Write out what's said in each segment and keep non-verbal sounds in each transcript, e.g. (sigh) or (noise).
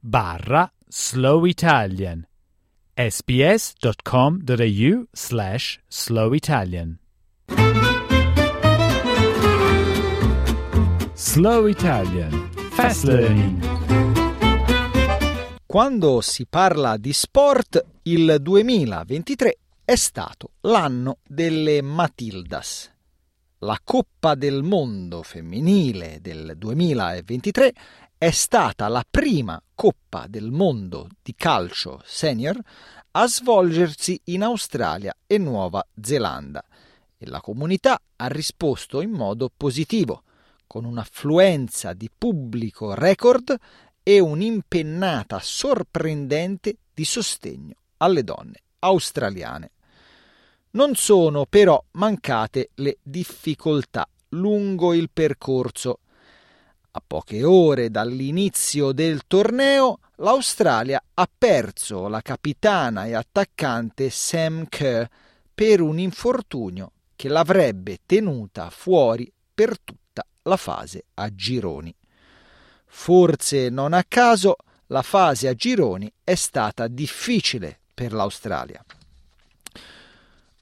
barra Slow Italian sbs.com.au slash Slow Italian Slow Italian. Fast Learning. Quando si parla di sport, il 2023 è stato l'anno delle Matildas. La Coppa del Mondo femminile del 2023 è stata la prima Coppa del Mondo di calcio senior a svolgersi in Australia e Nuova Zelanda e la comunità ha risposto in modo positivo, con un'affluenza di pubblico record e un'impennata sorprendente di sostegno alle donne australiane. Non sono però mancate le difficoltà lungo il percorso. A poche ore dall'inizio del torneo, l'Australia ha perso la capitana e attaccante Sam Kerr per un infortunio che l'avrebbe tenuta fuori per tutta la fase a gironi. Forse non a caso la fase a gironi è stata difficile per l'Australia.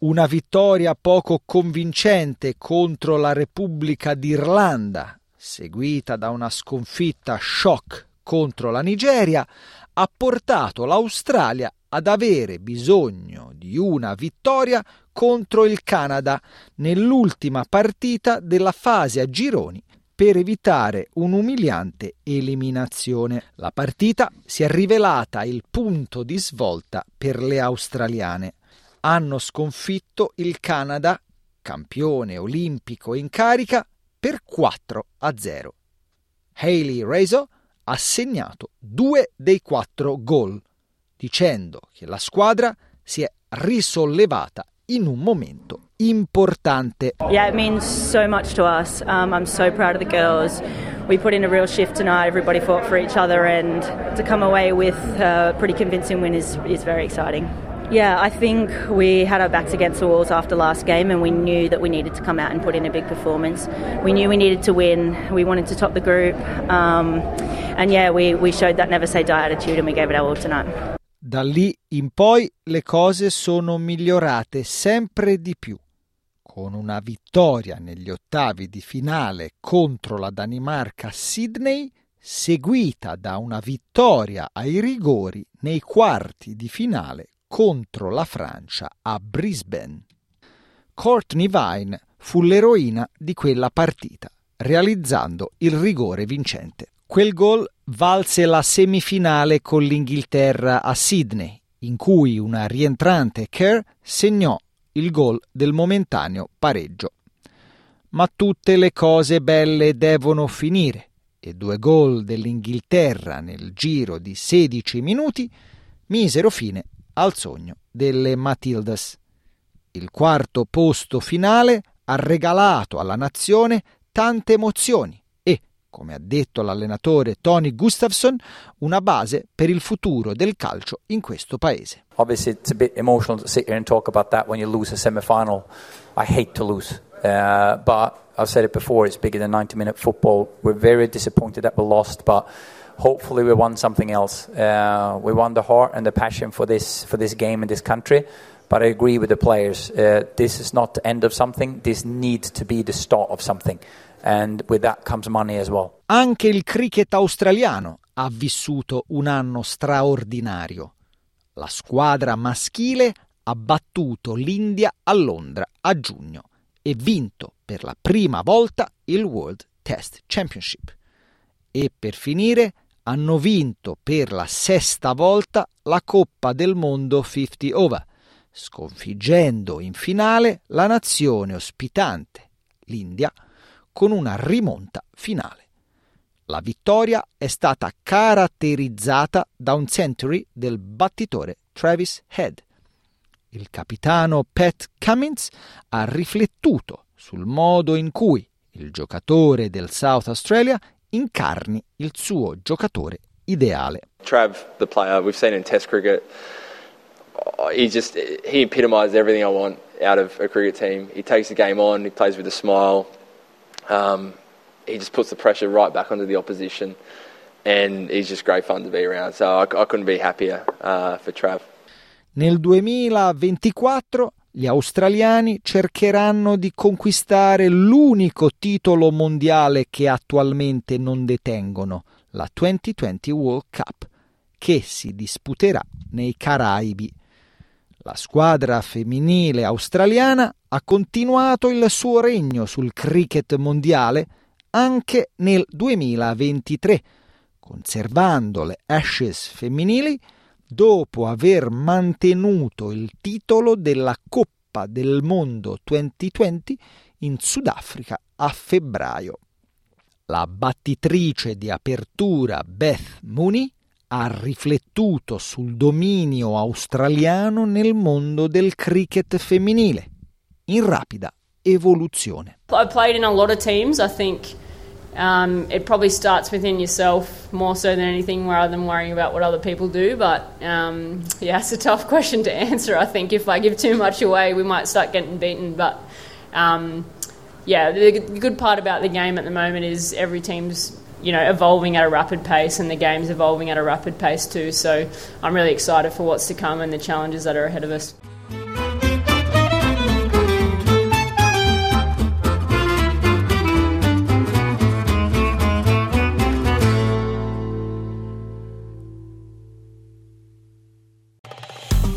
Una vittoria poco convincente contro la Repubblica d'Irlanda, seguita da una sconfitta shock contro la Nigeria, ha portato l'Australia ad avere bisogno di una vittoria contro il Canada nell'ultima partita della fase a gironi per evitare un'umiliante eliminazione. La partita si è rivelata il punto di svolta per le australiane. Hanno sconfitto il Canada, campione olimpico in carica, per 4 a 0. Hayley Razor ha segnato due dei quattro gol, dicendo che la squadra si è risollevata in un momento importante. Yeah, it means so much to us. Um, I'm so proud of the girls. We put in a real shift tonight. Everybody fought for each other, and to come away with a pretty convincing win is, is very exciting. Yeah, I think we had our backs against the walls after last game, and we knew that we needed to come out and put in a big performance. We knew we needed to win. We wanted to top the group, um, and yeah, we, we showed that never say die attitude, and we gave it our all tonight. Da lì in poi le cose sono migliorate sempre di più, con una vittoria negli ottavi di finale contro la Danimarca Sydney, seguita da una vittoria ai rigori nei quarti di finale contro la Francia a Brisbane. Courtney Vine fu l'eroina di quella partita, realizzando il rigore vincente. Quel gol valse la semifinale con l'Inghilterra a Sydney, in cui una rientrante Kerr segnò il gol del momentaneo pareggio. Ma tutte le cose belle devono finire e due gol dell'Inghilterra nel giro di 16 minuti misero fine al sogno delle Matildas. Il quarto posto finale ha regalato alla nazione tante emozioni e, come ha detto l'allenatore Tony Gustafsson, una base per il futuro del calcio in questo paese. Obviously it's a bit emotional to sit here and talk about that when you lose a semi-final. I hate to lose. Uh, but I've said it before, it's bigger than 90 minute football. We're very disappointed that we lost, but hopefully we won something else. Uh, we won the heart and the passion for this for this game in this country. But I agree with the players. Uh, this is not the end of something. This needs to be the start of something, and with that comes money as well. Anche il cricket australiano ha vissuto un anno straordinario. La squadra maschile ha battuto l'India a Londra a giugno e vinto per la prima volta il World Test Championship. E per finire hanno vinto per la sesta volta la Coppa del Mondo 50 Over, sconfiggendo in finale la nazione ospitante, l'India, con una rimonta finale. La vittoria è stata caratterizzata da un century del battitore Travis Head. Il capitano Pat Cummins ha riflettuto sul modo in cui il giocatore del South Australia incarni il suo giocatore ideale. Trav, the player we've seen in Test cricket, he just he epitomised everything I want out of a cricket team. He takes the game on, he plays with a smile. Um, he just puts the pressure right back onto the opposition, and he's just great fun to be around. So I, I couldn't be happier uh, for Trav. Nel 2024 gli australiani cercheranno di conquistare l'unico titolo mondiale che attualmente non detengono, la 2020 World Cup, che si disputerà nei Caraibi. La squadra femminile australiana ha continuato il suo regno sul cricket mondiale anche nel 2023, conservando le Ashes femminili dopo aver mantenuto il titolo della Coppa del Mondo 2020 in Sudafrica a febbraio. La battitrice di apertura Beth Mooney ha riflettuto sul dominio australiano nel mondo del cricket femminile, in rapida evoluzione. I played in a lot of teams, I think Um, it probably starts within yourself more so than anything rather than worrying about what other people do. But um, yeah, it's a tough (laughs) question to answer. I think if I give too much away, we might start getting beaten. But um, yeah, the good part about the game at the moment is every team's you know evolving at a rapid pace and the game's evolving at a rapid pace too. So I'm really excited for what's to come and the challenges that are ahead of us.